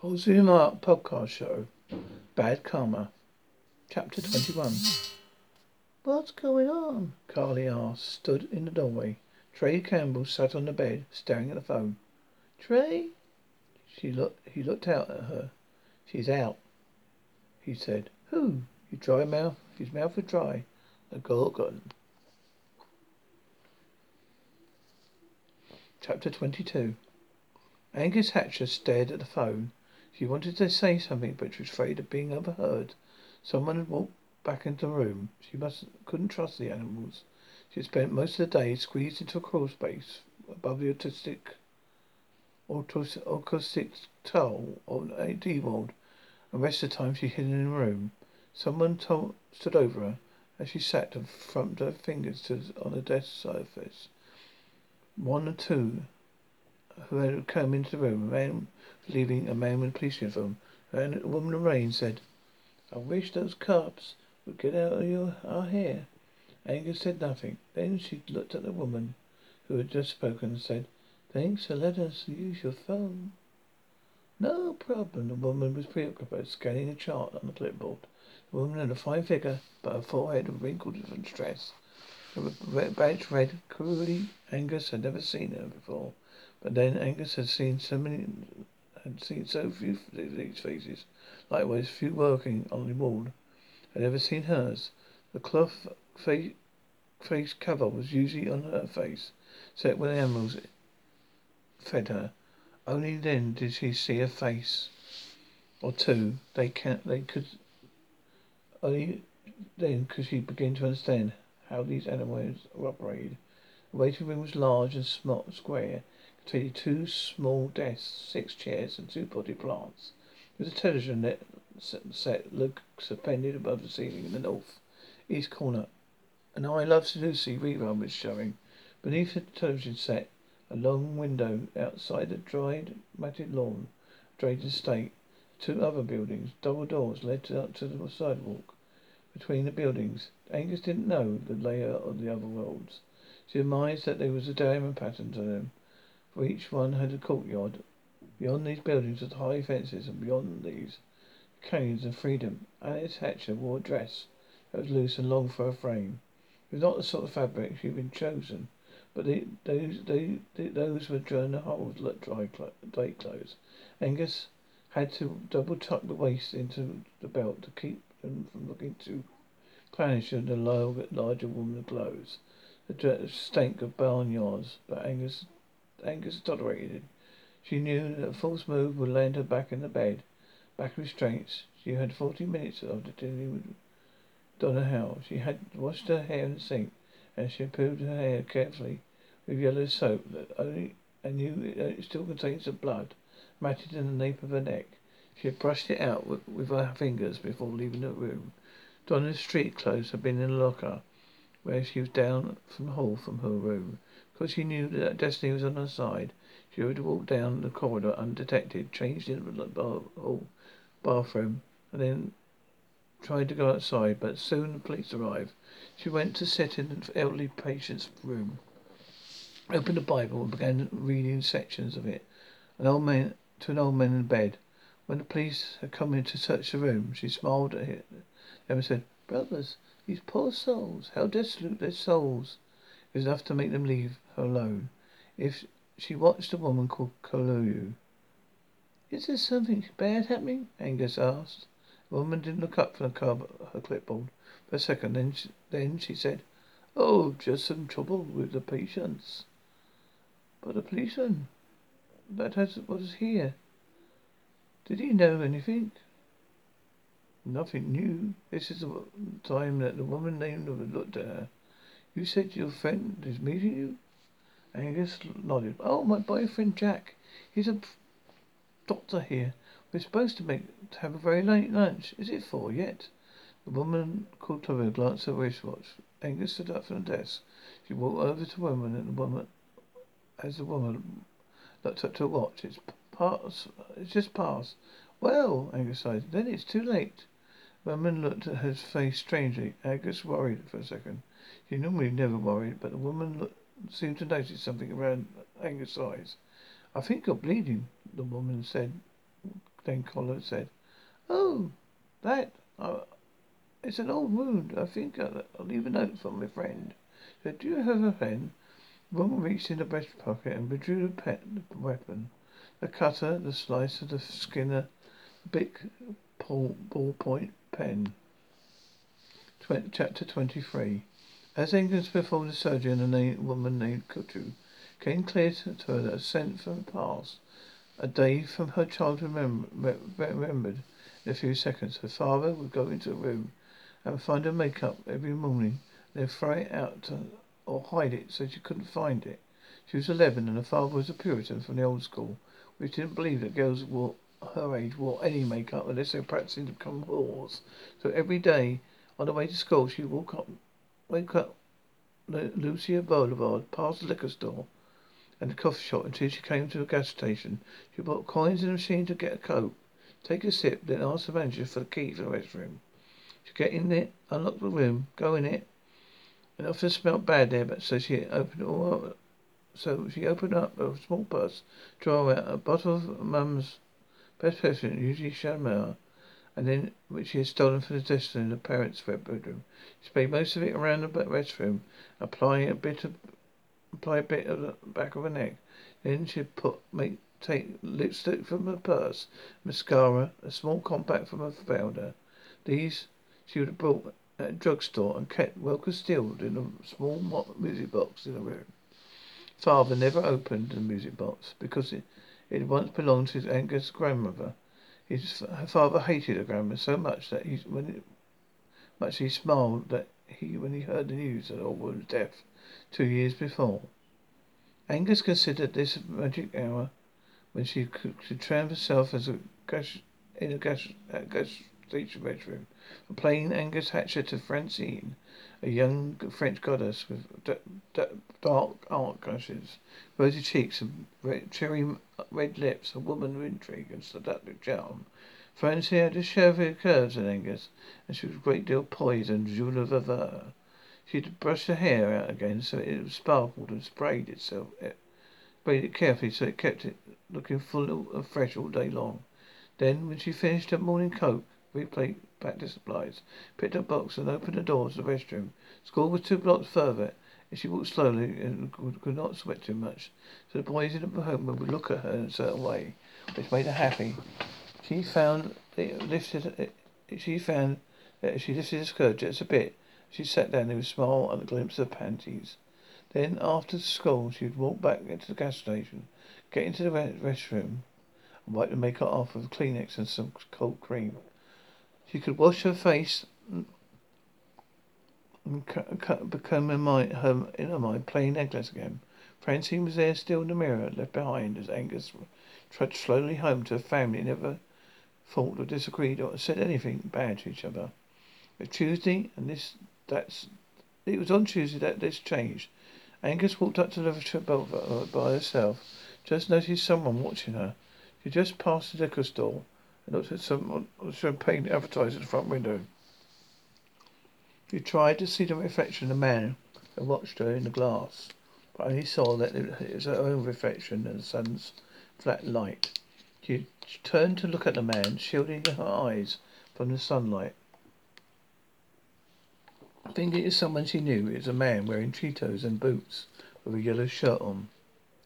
Ozuma podcast show. Bad Karma. Chapter 21. What's going on? Carly asked, stood in the doorway. Trey Campbell sat on the bed, staring at the phone. Trey? She looked, he looked out at her. She's out, he said. Who? His dry mouth, his mouth was dry. The gorgon. Chapter 22. Angus Hatcher stared at the phone. She wanted to say something, but she was afraid of being overheard. Someone had walked back into the room. She must couldn't trust the animals. She had spent most of the day squeezed into a crawl space above the autistic autos, toll of a D-ward. and rest of the time she hid in the room. Someone told, stood over her as she sat and thumped her fingers to, on the desk surface. One or two who had come into the room, a man leaving a man a police uniform, and a woman in rain said, I wish those cops would get out of your, our hair. Angus said nothing. Then she looked at the woman who had just spoken and said, Thanks for letting us use your phone. No problem. The woman was preoccupied, scanning a chart on the clipboard. The woman had a fine figure, but her forehead wrinkled with stress. The badge read cruelly. Angus had never seen her before. But then Angus had seen so many had seen so few of these faces. Likewise, few working on the wall had ever seen hers. The cloth face, face cover was usually on her face, set when the animals fed her. Only then did she see a face or two. They can they could only then could she begin to understand how these animals were operated. The waiting room was large and small, square two small desks, six chairs, and two potted plants. There was a television set look suspended above the ceiling in the north east corner. An I Love to Lucy rerun was showing. Beneath the television set, a long window outside a dried, matted lawn, drained estate. Two other buildings, double doors, led up to the sidewalk between the buildings. Angus didn't know the layout of the other worlds. She surmised that there was a diamond pattern to them for each one had a courtyard. Beyond these buildings were high fences, and beyond these, canes of freedom. Alice Hatcher wore a dress that was loose and long for her frame. It was not the sort of fabric she had been chosen, but the, those they, those were during the whole dry day clothes. Angus had to double tuck the waist into the belt to keep them from looking too clannish in the larger woman's clothes. The stank of barnyards, but Angus Angus tolerated. She knew that a false move would land her back in the bed. Back restraints. She had forty minutes of the dinner with Donna Howe. She had washed her hair in the sink, and she improved her hair carefully with yellow soap that only and knew it still contained some blood matted in the nape of her neck. She had brushed it out with, with her fingers before leaving the room. Donna's street clothes had been in a locker where she was down from hall from her room. Because she knew that Destiny was on her side, she would walk down the corridor undetected, changed in the bar- oh, bathroom, and then tried to go outside. But soon the police arrived. She went to sit in the elderly patient's room, opened the Bible, and began reading sections of it. An old man to an old man in bed. When the police had come in to search the room, she smiled at them and said, "Brothers, these poor souls, how desolate their souls!" It was enough to make them leave alone. If she watched a woman called Kolu. Is there something bad happening? Angus asked. The woman didn't look up from her clipboard for a second. Then she, then she said, "Oh, just some trouble with the patients." But the policeman that has was here. Did he know anything? Nothing new. This is the time that the woman named looked at her. You said your friend is meeting you? Angus nodded. Oh, my boyfriend Jack. He's a doctor here. We're supposed to make to have a very late lunch. Is it four yet? The woman called to her glanced at her wristwatch. Angus stood up from the desk. She walked over to the woman and the woman as the woman looked up to her watch. It's past it's just past. Well, Angus sighed, then it's too late. The woman looked at her face strangely. Angus worried for a second. He normally never worried, but the woman looked, seemed to notice something around Angus' eyes. I think you're bleeding, the woman said Then Collar said, "Oh, that. Uh, it's an old wound. I think I'll, I'll leave a note for my friend." Said, "Do you have a pen?" The woman reached in the breast pocket and withdrew the, pen, the weapon. The cutter, the slicer, the skinner, the big ball, ballpoint pen. Tw- chapter 23. As Engels performed the surgery on a woman named Kutu, came clear to her that a scent from the past, a day from her childhood mem- remembered in a few seconds. Her father would go into a room and find her makeup every morning, then throw it out to, or hide it so she couldn't find it. She was eleven, and her father was a Puritan from the old school, which didn't believe that girls wore her age wore any makeup unless they were practicing to become whores. So every day on the way to school, she would walk up, wake up Lucia Boulevard, past the liquor store and the coffee shop until she came to a gas station. She bought coins in the machine to get a coke, take a sip, then ask the manager for the key to the restroom. She get in it, unlock the room, go in it. And it often smelled bad there, but so she opened all up. so she opened up a small purse, draw out a bottle of mum's best perfume, usually Chanel, and then which she had stolen from the dresser in the parents' bedroom. She sprayed most of it around the restroom, applying a bit of apply a bit of the back of her neck. Then she'd put make take lipstick from her purse, mascara, a small compact from her powder. These she would have bought at a drugstore and kept well concealed in a small music box in the room. Father never opened the music box because it, it once belonged to his Angus grandmother. His her father hated her grandmother so much that he when it, much he smiled that he when he heard the news that old woman's death two years before. Angus considered this a magic hour when she could, could herself as a gas, in a gas, a gas station bedroom. Playing Angus Hatcher to Francine, a young French goddess with d- d- dark eyelashes, rosy cheeks, and red, cherry red lips, a woman of intrigue and seductive charm. Francine had chevalier curves in Angus, and she was a great deal poised and joie de vivre. She'd brushed her hair out again so it sparkled and sprayed itself. It sprayed it carefully so it kept it looking full and fresh all day long. Then, when she finished her morning coke, replay practice supplies, picked up box and opened the door to the restroom. School was two blocks further, and she walked slowly and could not sweat too much. So the boys in the home would look at her in a certain way, which made her happy. She found it lifted. It, she found that she lifted her skirt just a bit she sat down and a smile and a glimpse of panties. Then, after school, she would walk back into the gas station, get into the restroom, and wipe the makeup off with Kleenex and some cold cream. She could wash her face and become her inner mind plain necklace again. Francine was there still in the mirror, left behind as Angus trudged slowly home to a family never fought or disagreed or said anything bad to each other. It's Tuesday, and this that's it was on Tuesday that this changed. Angus walked up to the boat by herself. Just noticed someone watching her. She just passed the liquor store and looked at some champagne advertised at the front window. She tried to see the reflection of the man and watched her in the glass, but only saw that it was her own reflection in the sun's flat light. She turned to look at the man, shielding her eyes from the sunlight. Thinking it was someone she knew, it was a man wearing Cheetos and boots with a yellow shirt on.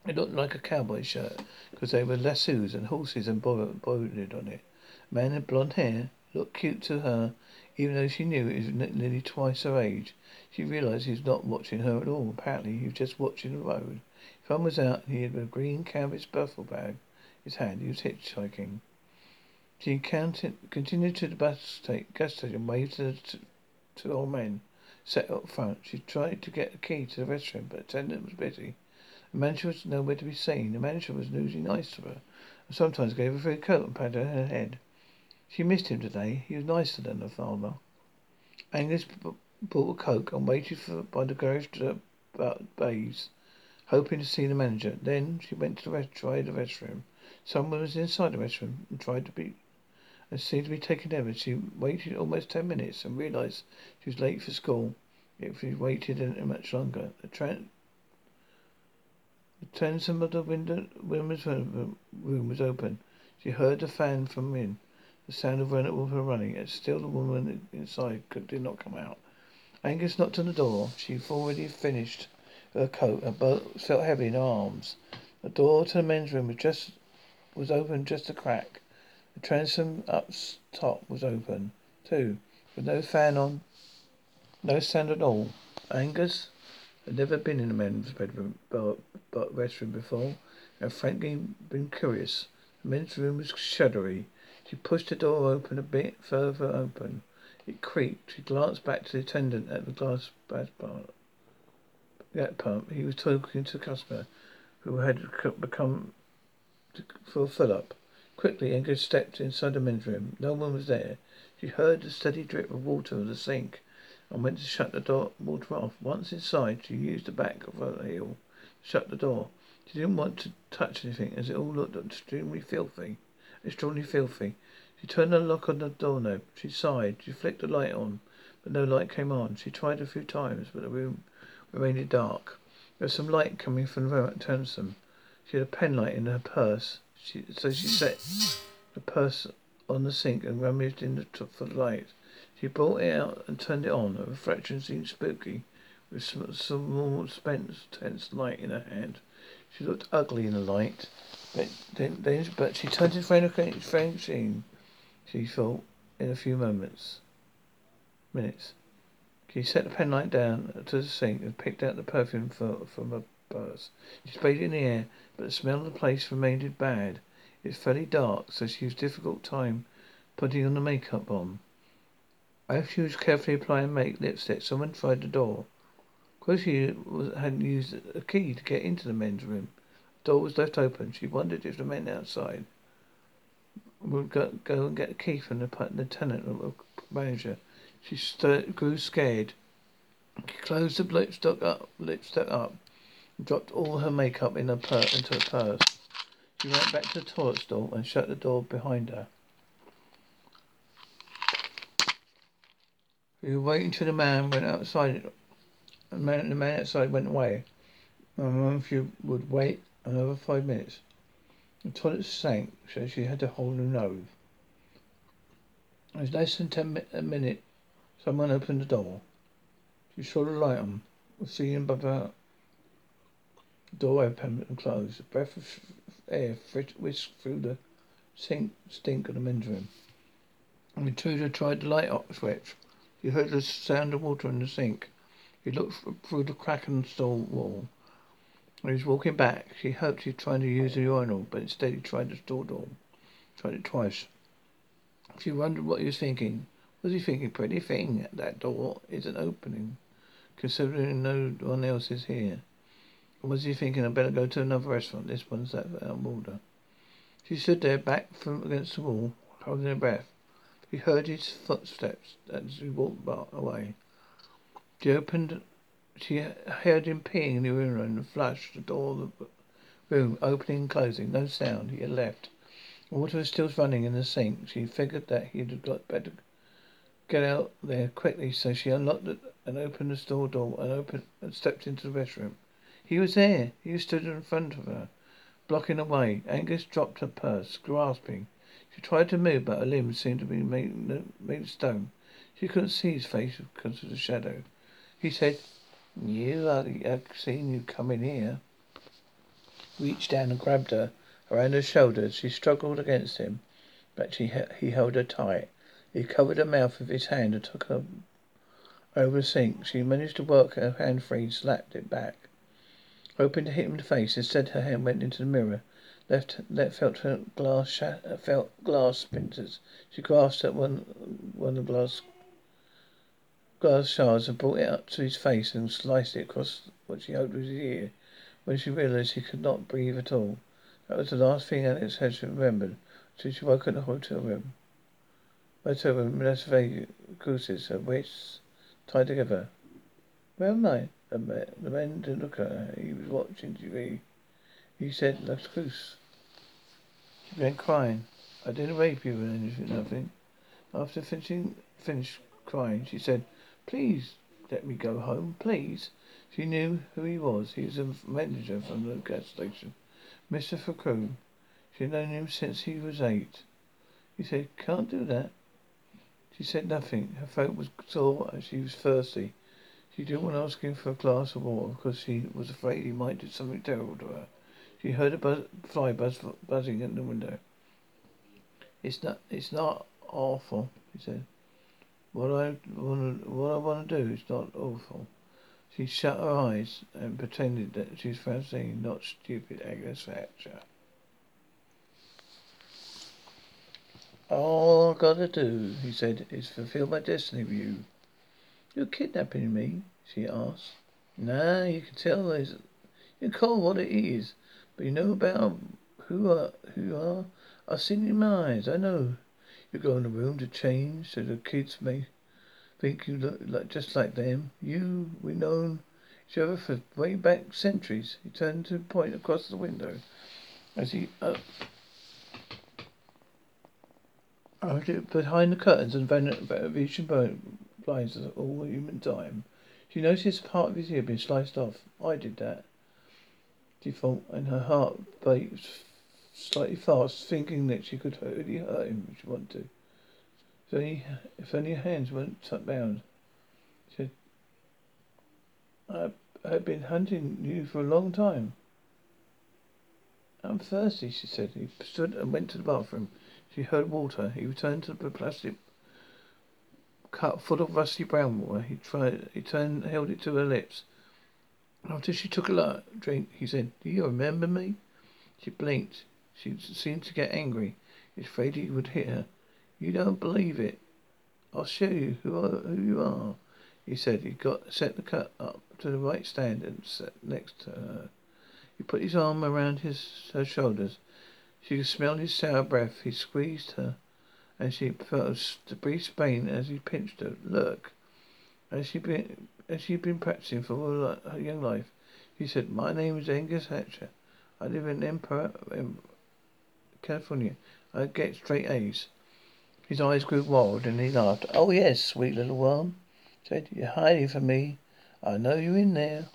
It looked like a cowboy shirt because there were lassos and horses embroidered on it. Man had blonde hair, looked cute to her, even though she knew he was nearly twice her age. She realized he was not watching her at all. Apparently, he was just watching the road. His was out, and he had a green canvas duffel bag in his hand. He was hitchhiking. She continued to the bus gas station, waved to the, to, old men sat up front. She tried to get a key to the restaurant, but the attendant was busy. The manager was nowhere to be seen. The manager was usually nice to her, and sometimes gave her a free coat and patted her head. She missed him today. He was nicer than her father. Angus bought a coke and waited for by the garage to about bays, hoping to see the manager. Then she went to the rest, tried the restroom. Someone was inside the restroom and tried to be and seemed to be taking ever. She waited almost ten minutes and realized she was late for school. If she waited much longer, the tran- the transom of the window women's uh, room was open. She heard the fan from in. The sound of water running. Yet still the woman inside could, did not come out. Angus knocked on the door. She had already finished her coat. Her boat felt heavy in her arms. The door to the men's room was just was open just a crack. The transom up top was open, too, with no fan on, no sound at all. Angus had never been in a men's bedroom, but, but restroom before, and frankly been curious. The men's room was shuddery. She pushed the door open a bit further open. It creaked. She glanced back to the attendant at the glass pump. That pump. He was talking to the customer, who had become for a fill-up. Quickly, Angus stepped inside the men's room. No one was there. She heard the steady drip of water on the sink and went to shut the door water off. Once inside, she used the back of her heel to shut the door. She didn't want to touch anything as it all looked extremely filthy. Extremely filthy. She turned the lock on the doorknob. She sighed. She flicked the light on, but no light came on. She tried a few times, but the room remained dark. There was some light coming from the room at transom. She had a penlight in her purse. She, so she set the purse on the sink and rummaged in the top for the light. She brought it out and turned it on. The reflection seemed spooky, with some, spent tense light in her hand. She looked ugly in the light, but then, then but she turned to Frank Francine. She thought in a few moments, minutes. She set the penlight down to the sink and picked out the perfume for, from her purse. She sprayed it in the air, but the smell of the place remained bad. It's fairly dark, so she used difficult time putting on the makeup on. As she was carefully applying make lipstick, someone tried the door. Because she was, had used a key to get into the men's room. The door was left open. She wondered if the men outside would go, go and get a key from the lieutenant or manager. She grew scared. She closed the lipstick up, lipstick up, dropped all her makeup in her pur- into her purse. She went back to the toilet stall and shut the door behind her. We were waiting till the man went outside. The man, the man outside went away. My mum, would wait another five minutes. The toilet sank, so she had to hold her nose. It was less than ten mi- a minute. Someone opened the door. She saw the light on, was seen above her the door opened and closed. A breath of air whisked through the sink, stink of the men's room. And the intruder tried the light switch. she heard the sound of water in the sink. He looked through the crack in the stall wall. When he was walking back, she hoped he was trying to use the urinal, but instead he tried the stall door. Tried it twice. She wondered what he was thinking. Was he thinking, pretty thing, that door isn't opening, considering no one else is here? Or was he thinking, I'd better go to another restaurant, this one's out of? She stood there, back from against the wall, holding her breath. He heard his footsteps as he walked away. She opened, she heard him peeing in the urinal and flushed the door of the room, opening and closing. No sound. He had left. Water was still running in the sink. She figured that he'd got better get out there quickly, so she unlocked it and opened the store door and opened and stepped into the restroom. He was there. He stood in front of her, blocking the way. Angus dropped her purse, grasping. She tried to move, but her limbs seemed to be made, made of stone. She couldn't see his face because of the shadow. He said, You, I've seen you come in here. Reached down and grabbed her around her shoulders. She struggled against him, but she, he held her tight. He covered her mouth with his hand and took her over the sink. She managed to work her hand free, and slapped it back. Hoping to hit him in the face, instead her hand went into the mirror. Left, left felt her glass felt glass splinters. She grasped at one, one of the glass glass shards and brought it up to his face and sliced it across what she hoped was his ear. When she realized he could not breathe at all, that was the last thing Alex had remembered. So she woke in the hotel room. Hotel room, Las Vegas, her wrists tied together. Where am I? The man didn't look at her. He was watching TV. He said, Las Cruz. She began crying. I didn't rape you or anything, nothing. After finishing, finished crying, she said, Please let me go home, please. She knew who he was. He was a manager from the gas station. Mr. Facroon. She She'd known him since he was eight. He said, Can't do that. She said nothing. Her throat was sore and she was thirsty. She didn't want to ask him for a glass of water because she was afraid he might do something terrible to her. She heard a buzz, fly buzz, buzzing in the window. It's not, it's not awful, he said. What I want, what I want to do is not awful. She shut her eyes and pretended that she was fancying not stupid Agnes Thatcher. All I've got to do, he said, is fulfill my destiny with you. You're kidnapping me? she asked. Nah, you can tell there's you can call what it is. But you know about who are who are? I've seen in my eyes, I know. You go in the room to change so the kids may think you look like just like them. You we known each other for way back centuries. He turned to point across the window as he uh, behind the curtains and Venetian blinds all human time. She noticed part of his ear being sliced off. I did that. She thought, and her heart beat slightly fast, thinking that she could really hurt him if she wanted to. If only, if only her hands weren't bound. She said, I, I've been hunting you for a long time. I'm thirsty, she said. He stood and went to the bathroom. She heard water. He returned to the plastic cup full of rusty brown water. He tried. He turned, held it to her lips. After she took a drink, he said, "Do you remember me?" She blinked. She seemed to get angry. He was afraid he would hit her. You don't believe it. I'll show you who, are, who you are. He said. He got set the cup up to the right stand and sat next to her. He put his arm around his her shoulders. She could smell his sour breath. He squeezed her, and she felt a brief pain as he pinched her. Look, as she been as she'd been practicing for all her young life, she said, "My name is Angus Hatcher. I live in Emperor, California. I uh, get straight A's." His eyes grew wild, and he laughed. "Oh yes, sweet little worm," said. "You're hiding from me. I know you're in there."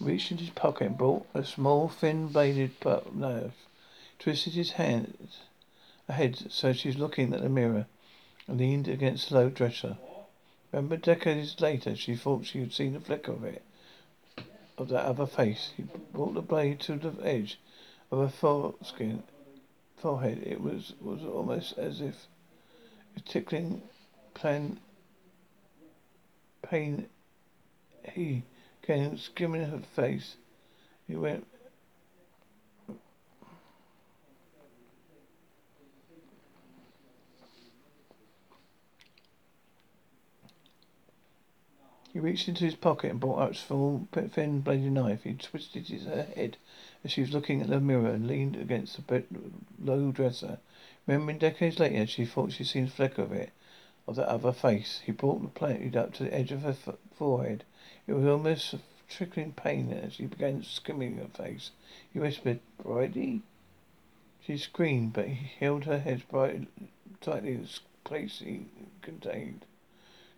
reached into his pocket and brought a small, thin-bladed knife. Twisted his hands ahead so she was looking at the mirror and leaned against the low dresser. Remember, decades later, she thought she had seen a flicker of it, of that other face. He brought the blade to the edge of her foreskin, forehead. It was was almost as if tickling, plan, pain. He came skimming her face. He went. He reached into his pocket and brought out a small, thin bladed knife. He twisted his her head as she was looking at the mirror and leaned against the bed, low dresser. Remembering decades later, she thought she'd seen a flicker of it, of that other face. He brought the blade up to the edge of her forehead. It was almost a trickling pain as he began skimming her face. He whispered, Bridie? She screamed, but he held her head bright, tightly the place he contained.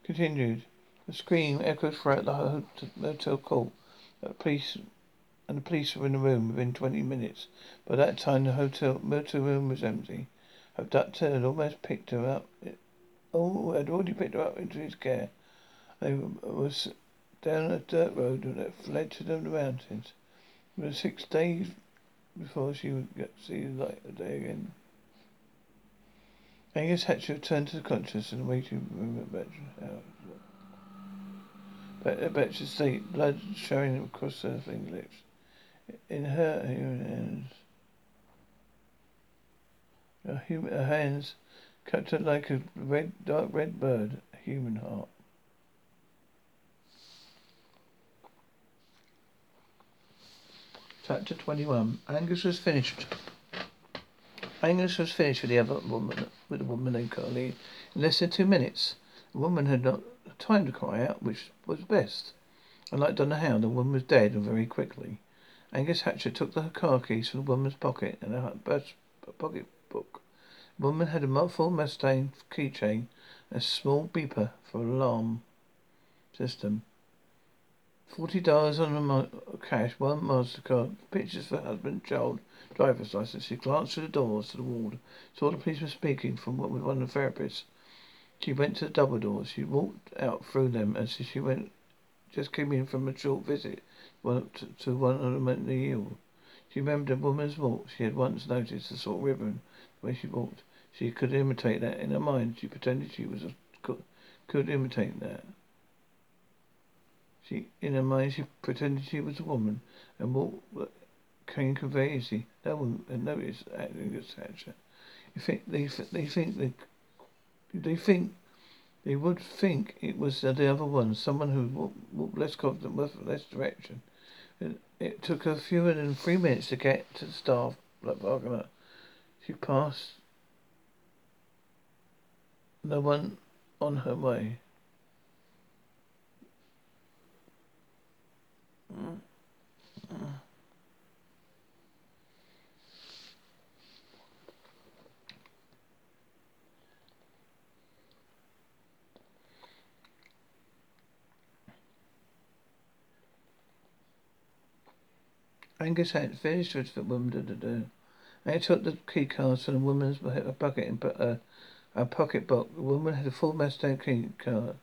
Continued. The scream echoed throughout the hotel court. The police and the police were in the room within twenty minutes. By that time, the hotel motel room was empty. Abductor had almost picked her up. Eh, oh, had already picked her up into his care. They was down a dirt road that led to the mountains. It was six days before she would get to see the light of day again. Angus Hatcher returned to consciousness the waiting room at Betcher's But uh, at Betcher's state, blood showing across her fingertips. In her human hands, her, her hands cut her like a red, dark red bird, a human heart. Chapter 21. Angus was finished. Angus was finished with the other woman, with the woman named Carly, in less than two minutes. The woman had not time to cry out, which was best. Unlike Donna Hound, the woman was dead and very quickly. Angus Hatcher took the car keys from the woman's pocket and a pocket book. The woman had a full Mustang keychain and a small beeper for alarm system. Forty dollars on a cash, one Mastercard, pictures for husband, child, driver's license. She glanced through the doors to the ward, saw the policeman speaking from one of the therapists. She went to the double doors. She walked out through them as she went. Just came in from a short visit to, one of the mentally ill. She remembered a woman's walk. She had once noticed the sort of ribbon the way she walked. She could imitate that in her mind. She pretended she was a, could, could imitate that. She, in her mind, she pretended she was a woman and walked came convey easy. No one had noticed acting as Thatcher. You think they they think they they think they would think it was the other one, someone who walked, less confident, with less direction. It, it took her fewer than three minutes to get to the staff lot. She passed no one on her way. Mm. Mm. Angus had finished with the woman. Da, da, took the key cards from the woman's bucket and put uh, a, a pocket book. The woman had a full Mustang key card.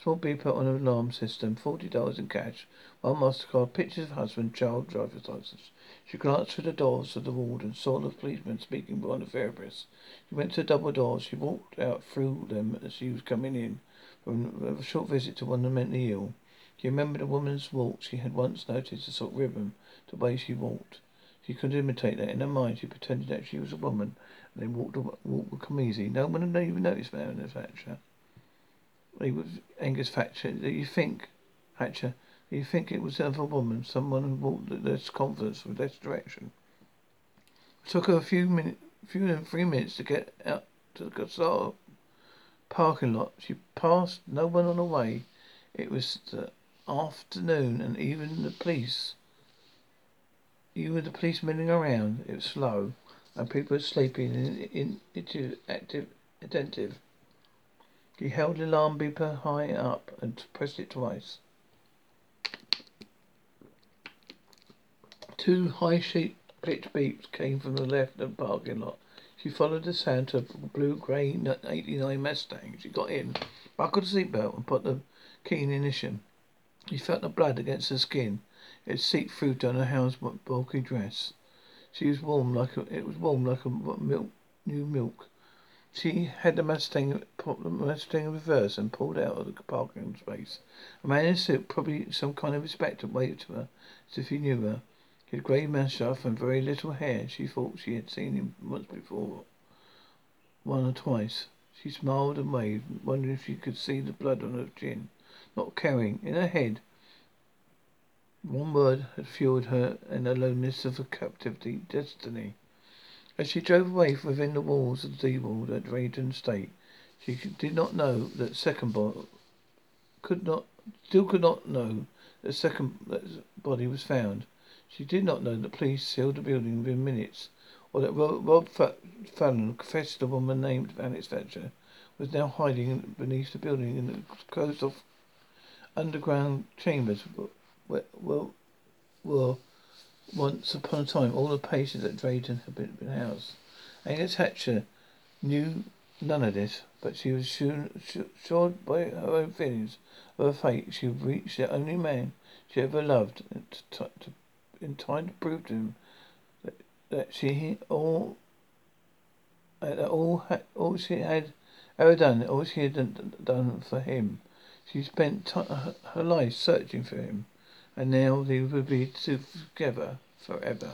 Small beeper on an alarm system, forty dollars in cash, one Mastercard, pictures of husband, child, driver's license. She glanced through the doors of the ward and saw the policeman speaking with one of the therapists. She went to the double doors. She walked out through them as she was coming in from a short visit to one of the mentally ill. She remembered a woman's walk. She had once noticed a sort of ribbon, the way she walked. She could imitate that in her mind. She pretended that she was a woman, and then walked walked would come easy. No one had even noticed Marion Thatcher. He was Angus Thatcher. Do you think, Thatcher? Do you think it was another woman, someone who walked with less confidence, with less direction? It took her a few minutes, few than three minutes to get out to the Casal parking lot. She passed no one on the way. It was the afternoon, and even the police, even the police milling around, it was slow, and people were sleeping in, in, active, attentive. He held the alarm beeper high up and pressed it twice. Two high sheet pitch beeps came from the left of the parking lot. She followed the sound to a blue grey 89 Mustang. She got in, buckled the seatbelt, and put the key in ignition. He felt the blood against her skin. It seeped through her house bulky dress. She was warm like a, it was warm like a milk, new milk. She had the Mustang, the Mustang in reverse and pulled out of the parking space. A man in a suit, probably some kind of inspector, waited to her as if he knew her. He had grey moustache and very little hair. She thought she had seen him once before, one or twice. She smiled and waved, wondering if she could see the blood on her chin not caring. In her head, one word had fueled her in the loneliness of a captivity destiny. As she drove away from within the walls of the Ward at Drayton State, she did not know that second body could not still could not know that second body was found. She did not know that police sealed the building within minutes, or that Rob Fallon confessed the woman named Alex Thatcher was now hiding beneath the building in the closed off underground chambers were, were, were once upon a time all the patients at Drayton had been, been housed. Angus Hatcher knew none of this, but she was sure, sure by her own feelings of her fate she would reach the only man she ever loved, to, to, in time to prove to him that, that she all that all all she had ever done, all she had done for him she spent t- uh, her life searching for him, and now they would be together forever.